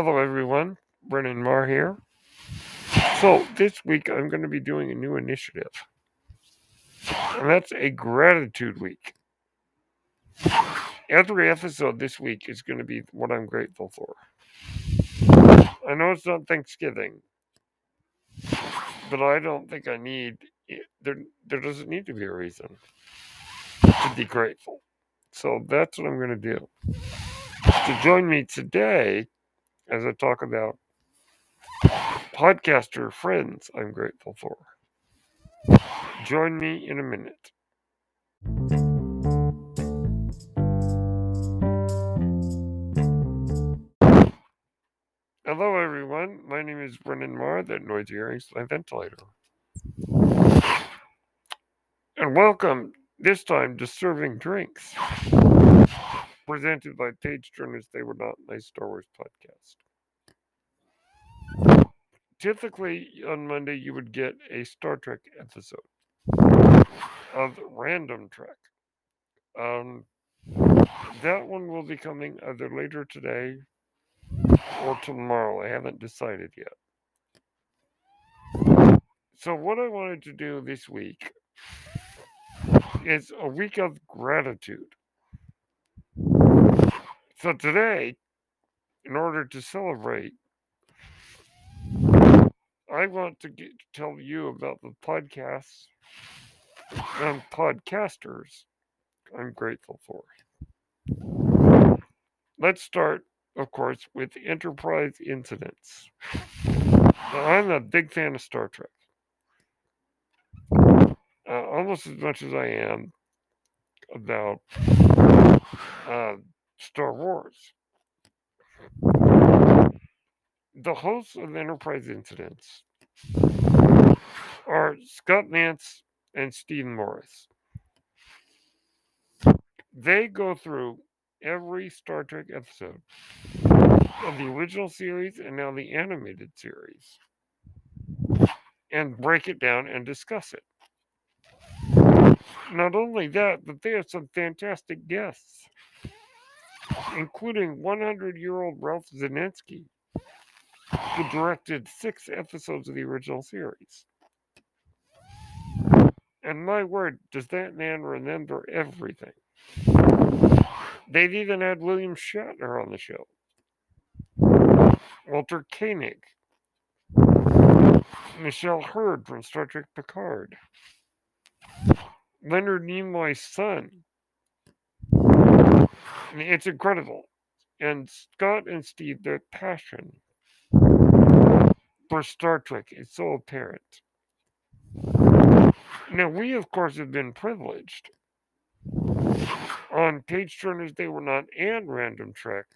Hello, everyone. Brennan Marr here. So, this week I'm going to be doing a new initiative, and that's a gratitude week. Every episode this week is going to be what I'm grateful for. I know it's not Thanksgiving, but I don't think I need eh, there. There doesn't need to be a reason to be grateful. So that's what I'm going to do. To join me today as I talk about podcaster friends I'm grateful for. Join me in a minute. Hello, everyone. My name is Brendan Marr, that noisy earrings my ventilator. And welcome this time to Serving Drinks, presented by Page Turners They Were Not My Star Wars podcast typically on Monday you would get a Star Trek episode of Random Trek. Um, that one will be coming either later today or tomorrow. I haven't decided yet. So, what I wanted to do this week is a week of gratitude. So, today, in order to celebrate I want to get, tell you about the podcasts and podcasters I'm grateful for. Let's start, of course, with Enterprise Incidents. Now, I'm a big fan of Star Trek, uh, almost as much as I am about uh, Star Wars. The hosts of Enterprise Incidents are Scott Nance and Stephen Morris. They go through every Star Trek episode of the original series and now the animated series and break it down and discuss it. Not only that, but they have some fantastic guests, including 100 year old Ralph Senensky, who directed six episodes of the original series. And my word, does that man remember everything? They've even had William Shatner on the show, Walter Koenig, Michelle Hurd from Star Trek Picard, Leonard Nimoy's son. It's incredible. And Scott and Steve, their passion for Star Trek It's so apparent. Now, we, of course, have been privileged on page turners they were not and Random Trek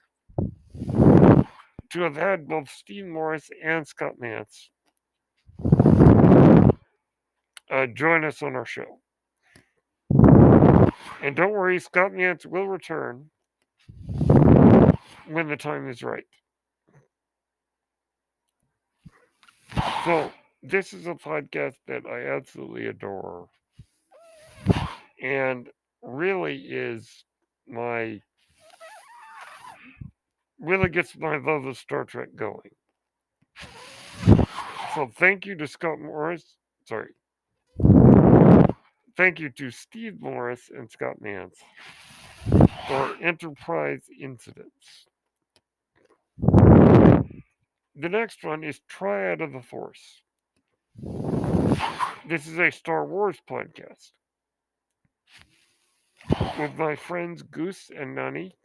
to have had both Steve Morris and Scott Nance uh, join us on our show. And don't worry, Scott Nance will return when the time is right. So, this is a podcast that I absolutely adore and really is my really gets my love of Star Trek going. So thank you to Scott Morris. Sorry. Thank you to Steve Morris and Scott Nance for Enterprise Incidents. The next one is Triad of the Force. This is a Star Wars podcast with my friends Goose and Nani.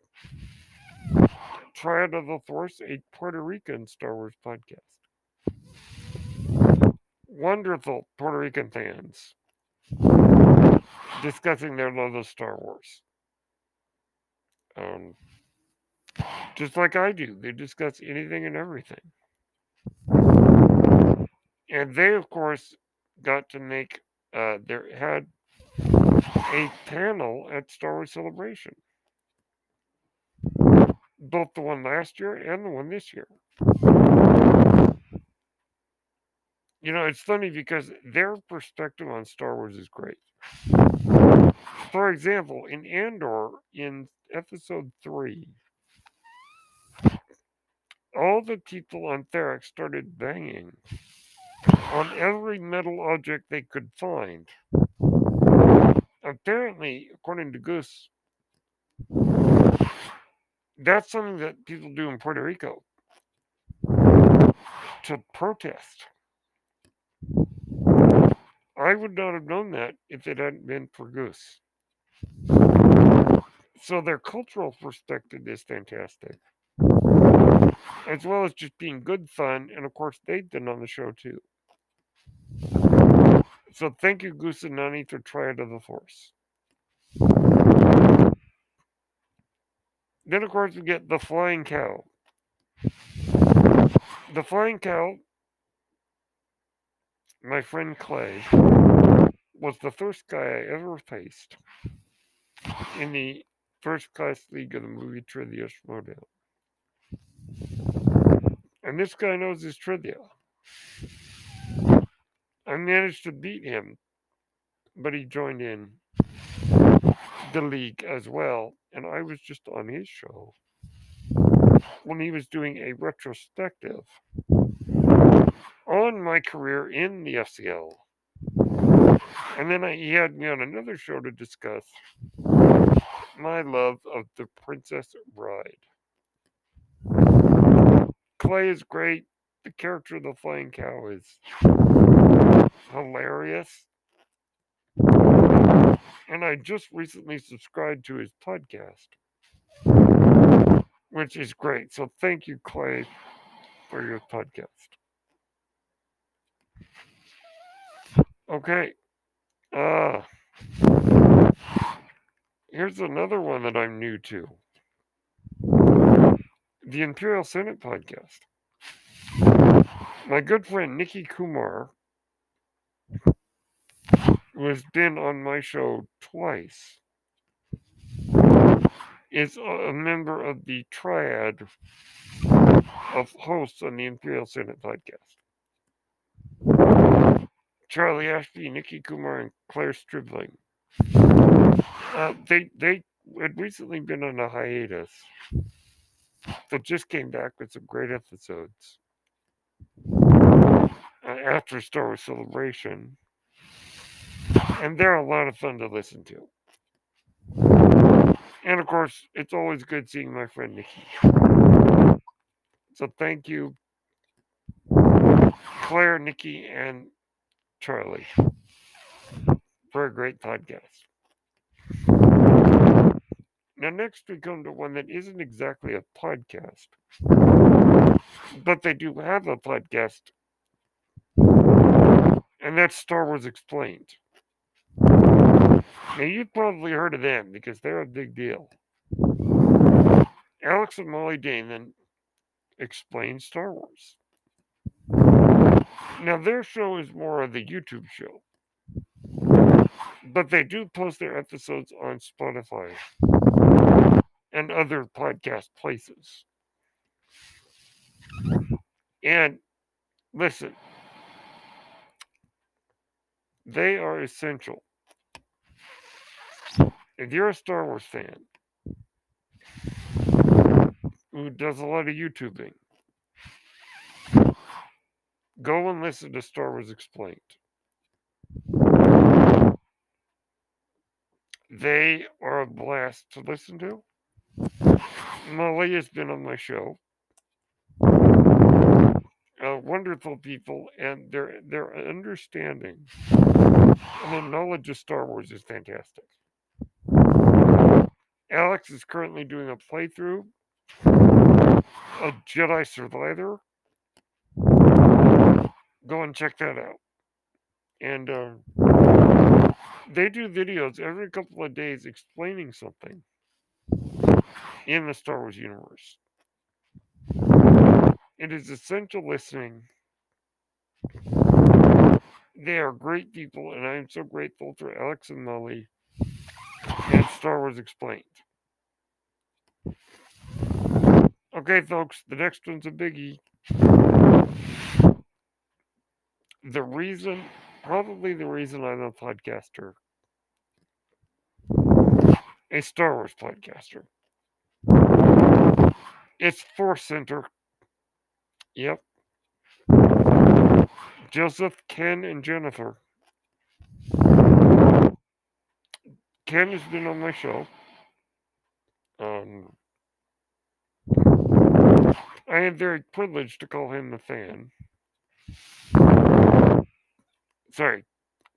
Triad of the Force, a Puerto Rican Star Wars podcast. Wonderful Puerto Rican fans discussing their love of Star Wars. Um, just like I do, they discuss anything and everything. And they, of course, got to make uh, their had a panel at Star Wars Celebration, both the one last year and the one this year. You know, it's funny because their perspective on Star Wars is great. For example, in Andor, in episode three, all the people on Ferrix started banging on every metal object they could find. Apparently, according to Goose, that's something that people do in Puerto Rico to protest. I would not have known that if it hadn't been for Goose. So their cultural perspective is fantastic. As well as just being good fun. And of course, they've been on the show too. So thank you, Goose and Nani, for Triad of the Force. Then, of course, we get the Flying Cow. The Flying Cow, my friend Clay, was the first guy I ever faced in the first class league of the movie trivia showdown. And this guy knows his trivia. I managed to beat him, but he joined in the league as well. And I was just on his show when he was doing a retrospective on my career in the FCL. And then I, he had me on another show to discuss my love of the Princess Bride. Clay is great. The character of the flying cow is hilarious. And I just recently subscribed to his podcast, which is great. So thank you, Clay, for your podcast. Okay. Uh, here's another one that I'm new to the Imperial Senate podcast. My good friend Nikki Kumar, has been on my show twice, is a member of the triad of hosts on the Imperial Senate podcast. Charlie Ashby, Nikki Kumar, and Claire Stribling. Uh, they they had recently been on a hiatus, but just came back with some great episodes. After Star Wars Celebration, and they're a lot of fun to listen to. And of course, it's always good seeing my friend Nikki. So thank you, Claire, Nikki, and Charlie, for a great podcast. Now, next we come to one that isn't exactly a podcast, but they do have a podcast, and that's Star Wars Explained. Now, you've probably heard of them because they're a big deal. Alex and Molly Damon explain Star Wars. Now, their show is more of the YouTube show, but they do post their episodes on Spotify and other podcast places. And listen, they are essential. If you're a Star Wars fan who does a lot of YouTubing, go and listen to Star Wars Explained. They are a blast to listen to. Molly has been on my show. Uh, wonderful people, and their their understanding and their knowledge of Star Wars is fantastic. Alex is currently doing a playthrough of Jedi Survivor. Go and check that out. And uh, they do videos every couple of days explaining something in the Star Wars universe. It is essential listening. They are great people, and I am so grateful for Alex and Molly and Star Wars Explained. Okay, folks, the next one's a biggie. The reason, probably the reason I'm a podcaster, a Star Wars podcaster. It's Force Center Yep. Joseph, Ken, and Jennifer. Ken has been on my show. Um, I am very privileged to call him a fan. Sorry,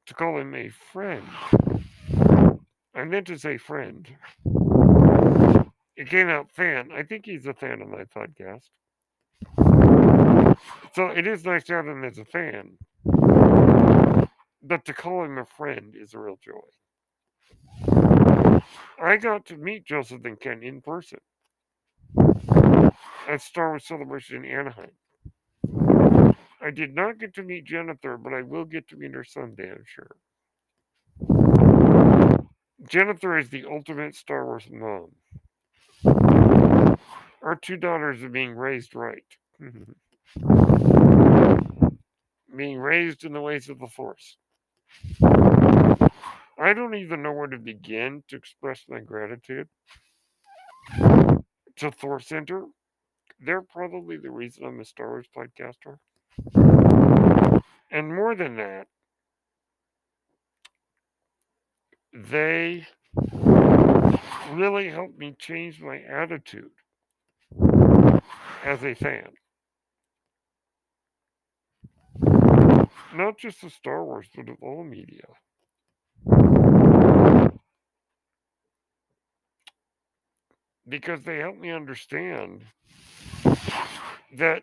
to call him a friend. I meant to say friend. It came out fan. I think he's a fan of my podcast. So it is nice to have him as a fan. But to call him a friend is a real joy. I got to meet Joseph and Ken in person at Star Wars Celebration in Anaheim. I did not get to meet Jennifer, but I will get to meet her someday, I'm sure. Jennifer is the ultimate Star Wars mom. Our two daughters are being raised right. being raised in the ways of the Force. I don't even know where to begin to express my gratitude to Force Center. They're probably the reason I'm a Star Wars podcaster. And more than that, they really helped me change my attitude as a fan. Not just of Star Wars, but of all media. Because they help me understand that,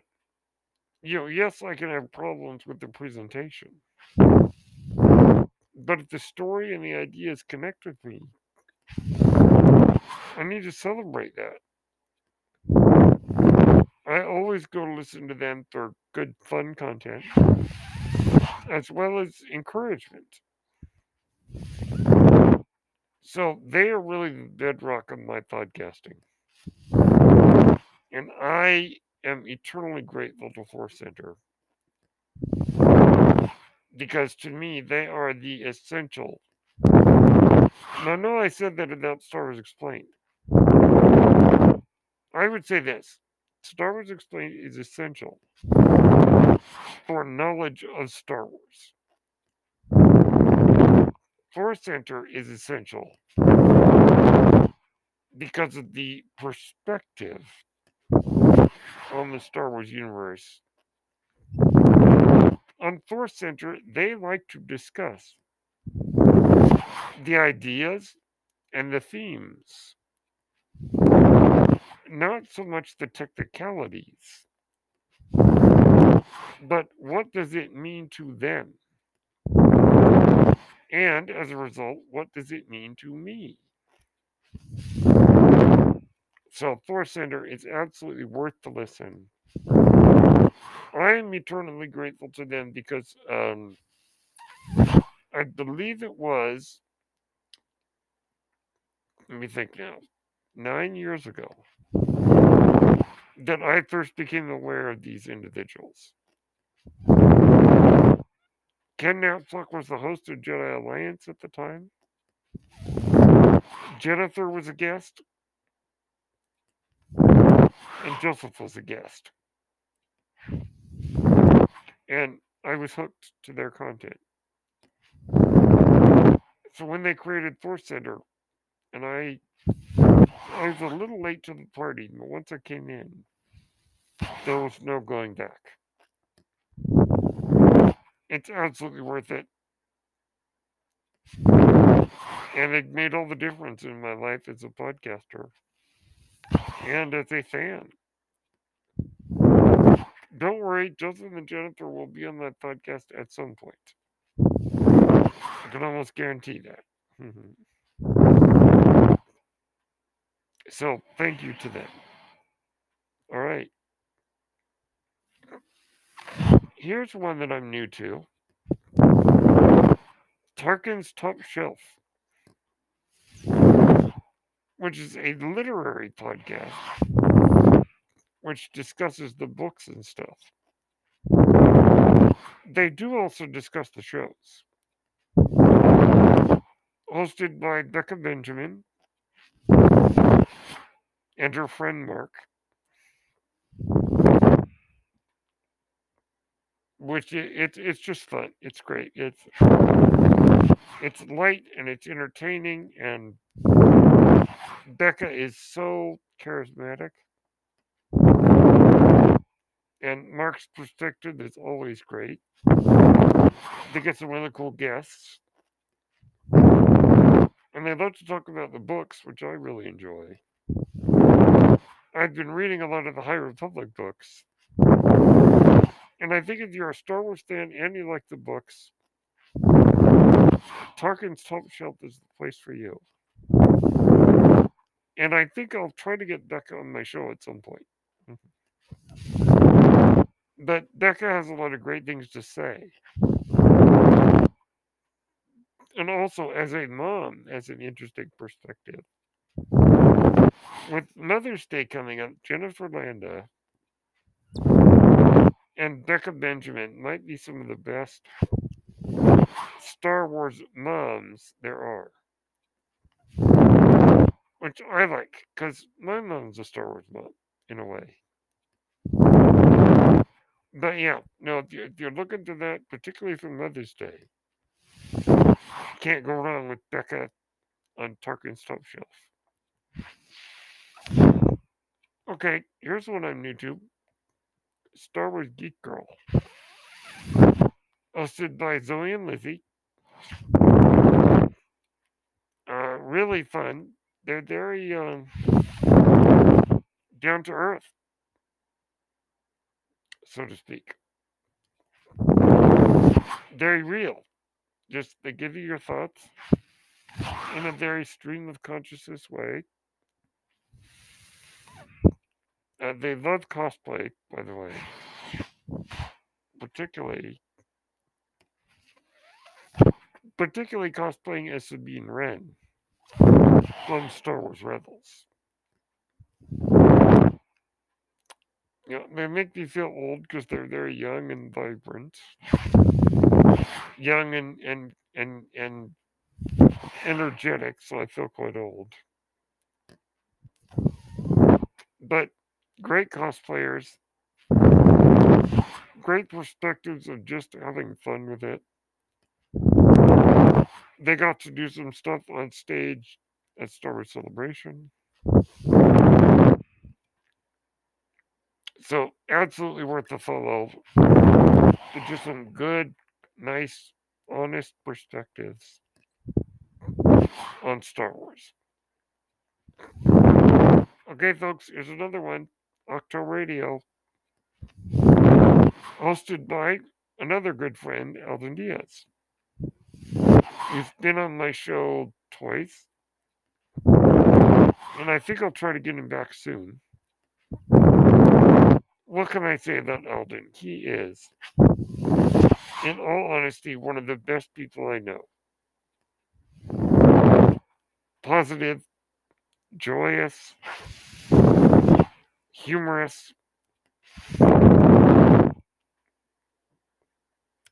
you know, yes, I can have problems with the presentation. But if the story and the ideas connect with me, I need to celebrate that. I always go listen to them for good, fun content, as well as encouragement. So they are really the bedrock of my podcasting. And I am eternally grateful to Force Center because to me they are the essential. Now, no, I said that without Star Wars Explained. I would say this Star Wars Explained is essential for knowledge of Star Wars. Force Center is essential because of the perspective on the Star Wars universe. On Force Center, they like to discuss the ideas and the themes, not so much the technicalities, but what does it mean to them? And as a result, what does it mean to me? So, Force Center is absolutely worth the listen. I am eternally grateful to them because um, I believe it was, let me think now, nine years ago that I first became aware of these individuals. Ken Napzok was the host of Jedi Alliance at the time. Jennifer was a guest. And Joseph was a guest. And I was hooked to their content. So when they created Force Center, and I I was a little late to the party, but once I came in, there was no going back. It's absolutely worth it. And it made all the difference in my life as a podcaster and as a fan. Don't worry, Joseph and Jennifer will be on that podcast at some point. I can almost guarantee that. Mm-hmm. so thank you to them. All right. Here's one that I'm new to. Tarkin's Top Shelf, which is a literary podcast which discusses the books and stuff. They do also discuss the shows. Hosted by Becca Benjamin and her friend Mark. which it, it's it's just fun. It's great. It's it's light and it's entertaining, and Becca is so charismatic, and Mark's perspective is always great. They get some really cool guests, and they love to talk about the books, which I really enjoy. I've been reading a lot of the High Republic books. And I think if you're a Star Wars fan and you like the books, Tarkin's Top Shelf is the place for you. And I think I'll try to get Becca on my show at some point. But Becca has a lot of great things to say. And also, as a mom, has an interesting perspective. With Mother's Day coming up, Jennifer Landa and Becca Benjamin might be some of the best Star Wars moms there are. Which I like, because my mom's a Star Wars mom, in a way. But yeah, no, if you're, if you're looking to that, particularly for Mother's Day, can't go wrong with Becca on Tarkin's Top Shelf. Okay, here's one I'm new to. Star Wars Geek Girl. Hosted by Zoe and Lizzie. Uh, really fun. They're very um, down to earth, so to speak. Very real. Just they give you your thoughts in a very stream of consciousness way. Uh, they love cosplay, by the way, particularly particularly cosplaying as Sabine Wren from Star Wars Rebels. You know, they make me feel old because they're very young and vibrant, young and and and and energetic. So I feel quite old. But great cosplayers, great perspectives of just having fun with it. They got to do some stuff on stage at Star Wars Celebration. So, absolutely worth the follow. Just some good, nice, honest perspectives on Star Wars. Okay, folks, here's another one. Octo Radio, hosted by another good friend, Alden Diaz. He's been on my show twice, and I think I'll try to get him back soon. What can I say about Alden? He is, in all honesty, one of the best people I know. Positive, joyous, humorous,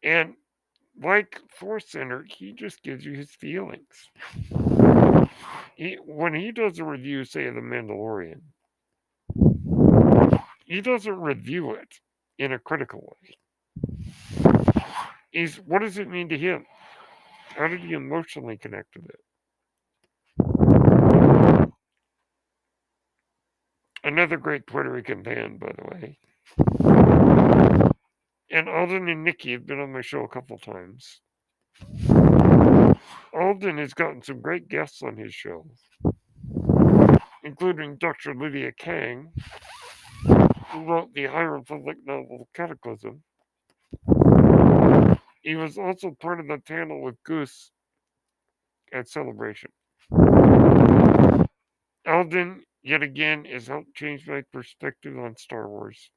and like Force Center, he just gives you his feelings. He, when he does a review, say, of The Mandalorian, he doesn't review it in a critical way. He's, what does it mean to him? How did he emotionally connect with it? Another great Puerto Rican band, by the way. And Alden and Nikki have been on my show a couple times. Alden has gotten some great guests on his show, including Dr. Lydia Kang, wrote the High Republic novel Cataclysm. He was also part of the panel with Goose at Celebration. Alden yet again has helped change my perspective on Star Wars.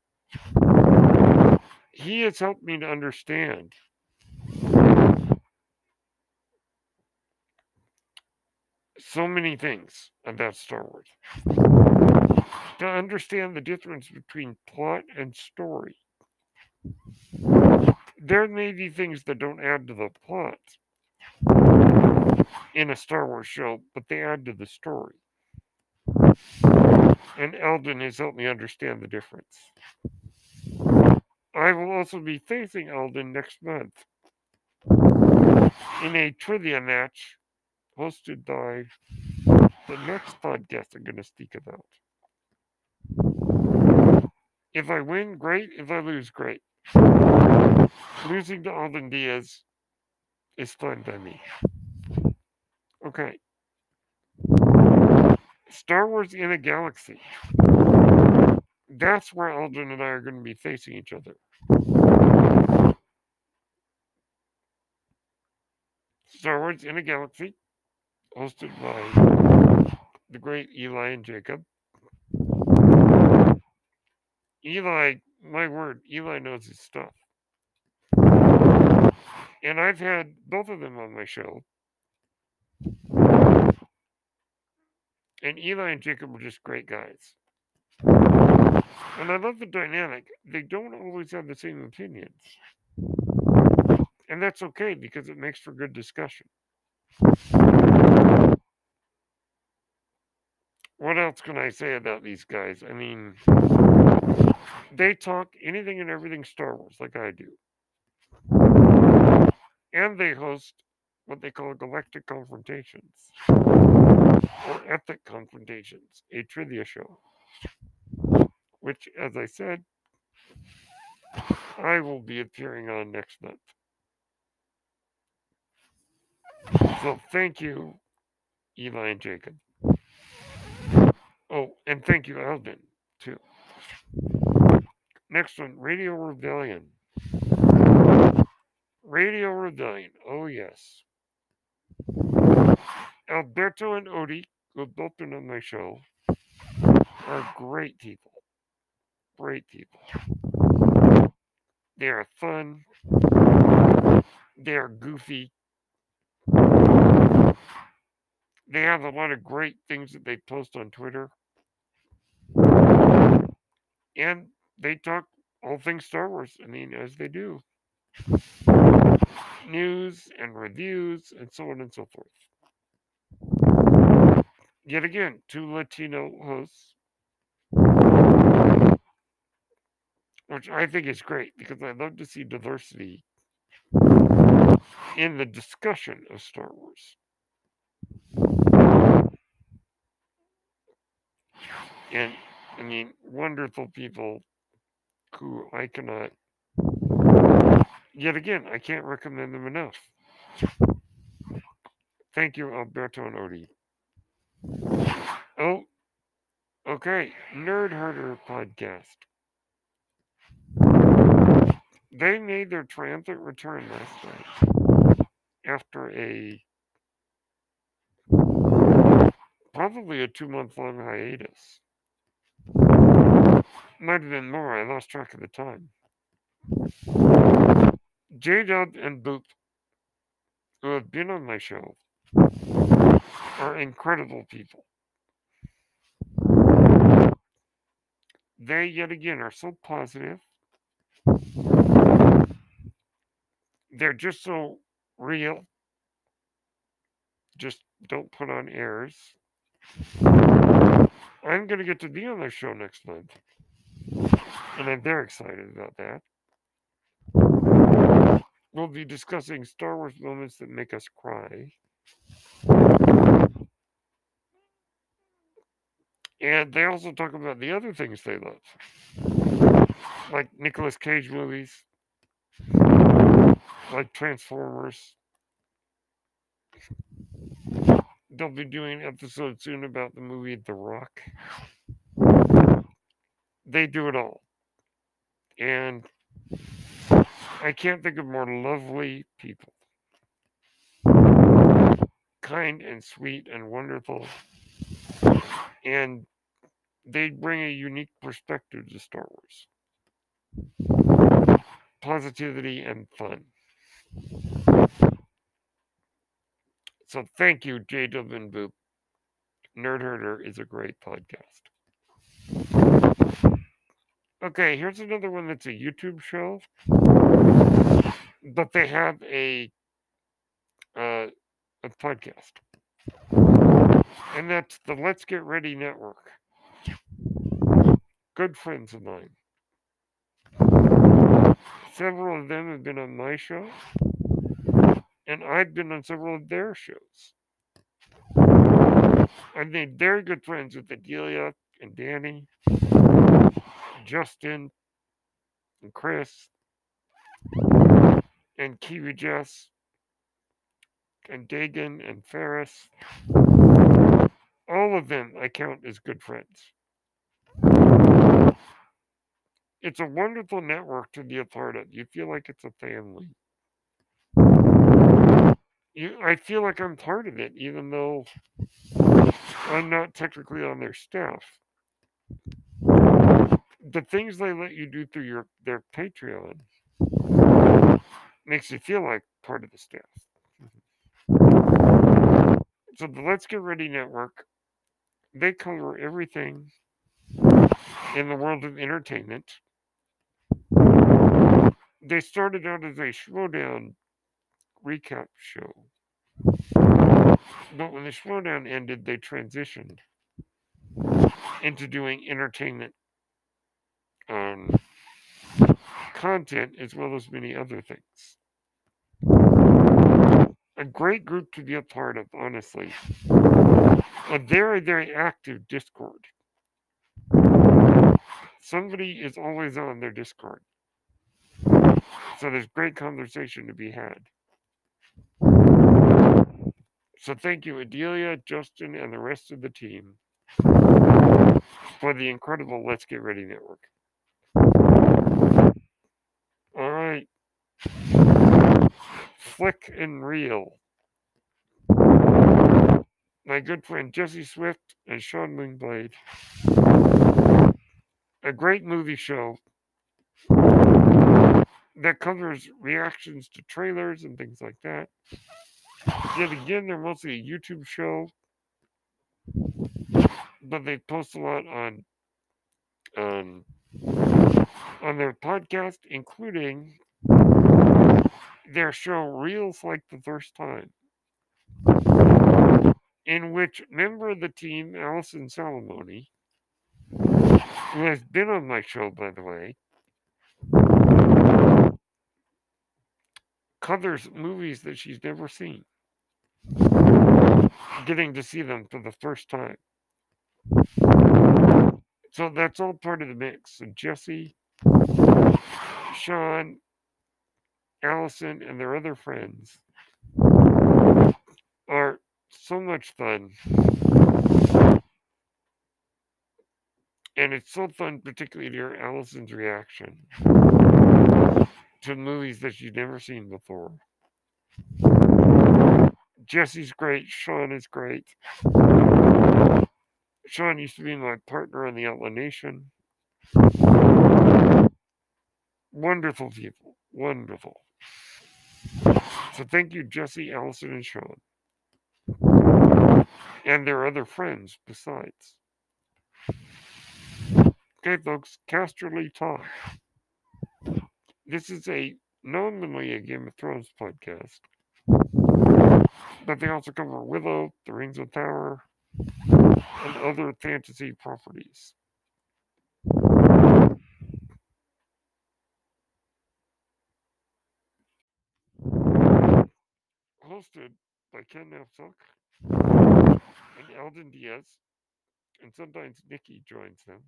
He has helped me to understand so many things about Star Wars. To understand the difference between plot and story. There may be things that don't add to the plot in a Star Wars show, but they add to the story. And Alden has helped me understand the difference. I will also be facing Alden next month in a trivia match hosted by the next podcast I'm going to speak about. If I win, great. If I lose, great. Losing to Alden Diaz is fun by me. Okay. Star Wars in a Galaxy. That's where Alden and I are going to be facing each other. Star Wars in a Galaxy, hosted by the great Eli and Jacob. Eli, my word, Eli knows his stuff. And I've had both of them on my show. And Eli and Jacob are just great guys. And I love the dynamic. They don't always have the same opinions. And that's okay because it makes for good discussion. What else can I say about these guys? I mean, they talk anything and everything Star Wars like I do. And they host what they call galactic confrontations or epic confrontations, a trivia show. Which, as I said, I will be appearing on next month. So thank you, Eli and Jacob. Oh, and thank you, Alden, too. Next one, Radio Rebellion. Radio Rebellion. Oh, yes. Alberto and Odie, who have both been on my show, are great people. Great people. They are fun. They are goofy. They have a lot of great things that they post on Twitter. And they talk all things Star Wars. I mean, as they do news and reviews and so on and so forth. Yet again, two Latino hosts, which I think is great because I love to see diversity in the discussion of Star Wars. And I mean, wonderful people who I cannot, yet again, I can't recommend them enough. Thank you, Alberto and Odie. Oh, okay. Nerd Herder podcast. They made their triumphant return last night after a probably a two month long hiatus. Might have been more. I lost track of the time. J Dub and Boop, who have been on my show, are incredible people. They, yet again, are so positive. They're just so real. Just don't put on airs. I'm going to get to be on their show next month. And very excited about that. We'll be discussing Star Wars moments that make us cry. And they also talk about the other things they love, like Nicolas Cage movies, like Transformers. They'll be doing an episode soon about the movie The Rock. They do it all. And I can't think of more lovely people. Kind and sweet and wonderful. And they bring a unique perspective to Star Wars positivity and fun. So thank you, J. and Boop. Nerd Herder is a great podcast. Okay, here's another one that's a YouTube show, but they have a uh, a podcast, and that's the Let's Get Ready Network. Good friends of mine. Several of them have been on my show, and I've been on several of their shows. I made very good friends with Adelia and Danny, Justin, and Chris, and Kiwi Jess, and Dagan and Ferris. All of them I count as good friends. It's a wonderful network to be a part of. You feel like it's a family. You, I feel like I'm part of it, even though I'm not technically on their staff. The things they let you do through your their Patreon makes you feel like part of the staff. Mm-hmm. So the Let's Get Ready Network, they cover everything in the world of entertainment. They started out as a Schmoedown recap show. But when the Schmoedown ended, they transitioned into doing entertainment um, content as well as many other things. A great group to be a part of, honestly. A very, very active Discord. Somebody is always on their Discord. So there's great conversation to be had. So thank you, Adelia, Justin, and the rest of the team for the incredible Let's Get Ready Network. All right. Flick and Reel. My good friend Jesse Swift and Sean Wingblade. A great movie show that covers reactions to trailers and things like that. Yet again, they're mostly a YouTube show, but they post a lot on um, on their podcast, including their show Reels Like the First Time, in which member of the team, Allison Salamoni, who has been on my show, by the way, covers movies that she's never seen, getting to see them for the first time. So that's all part of the mix. So Jesse, Sean, Allison, and their other friends are so much fun. And it's so fun, particularly to hear Allison's reaction to movies that she's never seen before. Jesse's great. Sean is great. Sean used to be my partner on the Outlaw Nation. Wonderful people. Wonderful. So thank you, Jesse, Allison, and Sean. And their other friends besides. Okay, folks, Casterly Talk. This is a nominally a Game of Thrones podcast. But they also cover Willow, The Rings of Power, and other fantasy properties. Hosted by Ken Napzok and Alden Diaz, and sometimes Nikki joins them.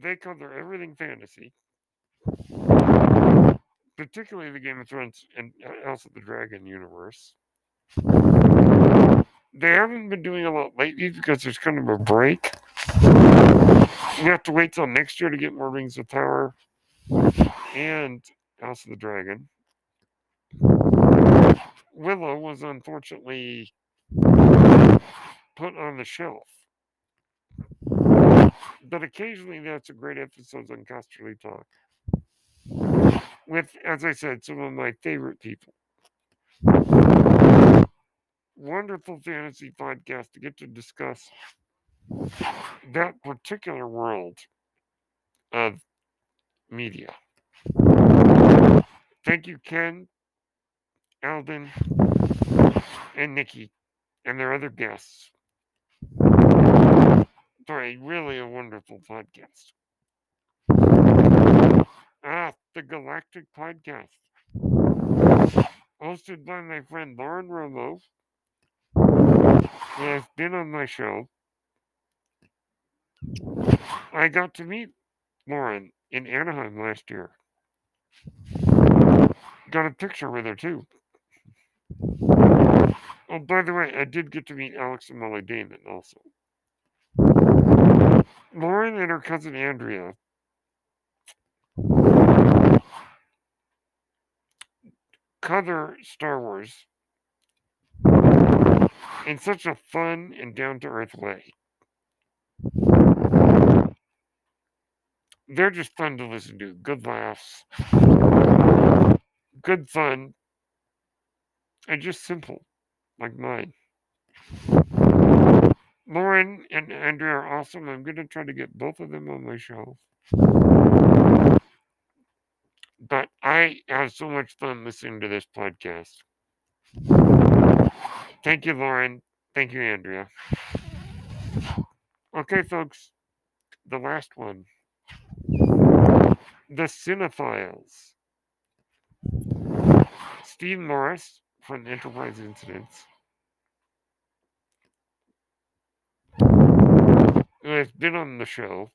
They cover everything fantasy, particularly the Game of Thrones and uh, House of the Dragon universe. They haven't been doing a lot lately because there's kind of a break. We have to wait till next year to get more Rings of Power and House of the Dragon. Willow was unfortunately put on the shelf. But occasionally that's a great episode on Casterly Talk. With, as I said, some of my favorite people. Wonderful fantasy podcast to get to discuss that particular world of media. Thank you, Ken, Alden, and Nikki, and their other guests for a really a wonderful podcast. Ah, the Galactic Podcast. Hosted by my friend Lauren Romo, who has been on my show. I got to meet Lauren in Anaheim last year. Got a picture with her too. Oh, by the way, I did get to meet Alex and Molly Damon also. Lauren and her cousin Andrea cover Star Wars in such a fun and down to earth way. They're just fun to listen to. Good laughs, good fun, and just simple, like mine. Lauren and Andrea are awesome. I'm going to try to get both of them on my show. But I have so much fun listening to this podcast. Thank you, Lauren. Thank you, Andrea. Okay, folks, the last one The Cinephiles. Steve Morris from Enterprise Incidents. Who has been on the show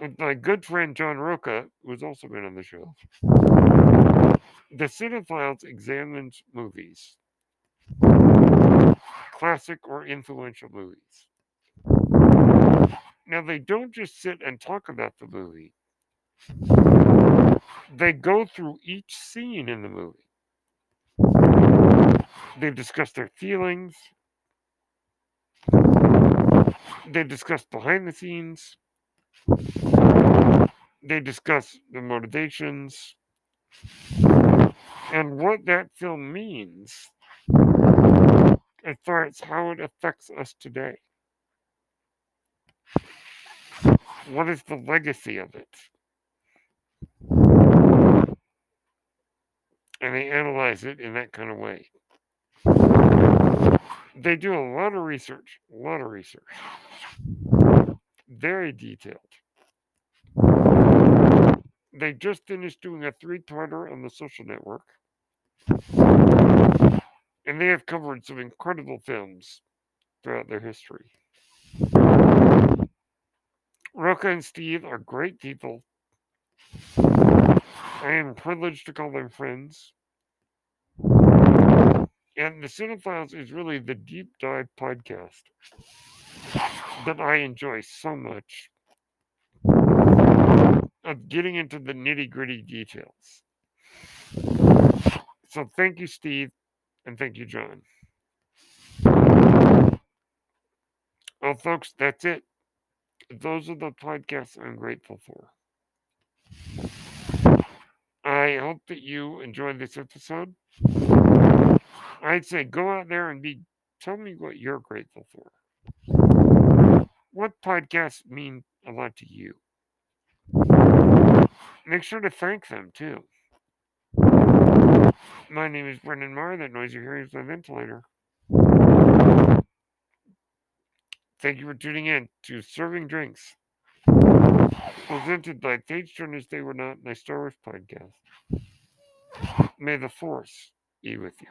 with my good friend John Roca, who's also been on the show. The Cinephiles examines movies, classic or influential movies. Now, they don't just sit and talk about the movie, they go through each scene in the movie. They discuss their feelings, they discuss behind the scenes, they discuss the motivations and what that film means as far as how it affects us today. What is the legacy of it? And they analyze it in that kind of way. They do a lot of research, a lot of research. Very detailed. They just finished doing a three parter on the social network. And they have covered some incredible films throughout their history. Roca and Steve are great people. I am privileged to call them friends. And the Cinephiles is really the deep dive podcast that I enjoy so much of getting into the nitty gritty details. So thank you, Steve, and thank you, John. Well, folks, that's it. Those are the podcasts I'm grateful for. I hope that you enjoyed this episode. I'd say go out there and be tell me what you're grateful for. What podcasts mean a lot to you? Make sure to thank them too. My name is Brendan Marr. That noise you're hearing is my ventilator. Thank you for tuning in to Serving Drinks, presented by Page Turners They Were Not, my Star Wars podcast. May the Force be with you.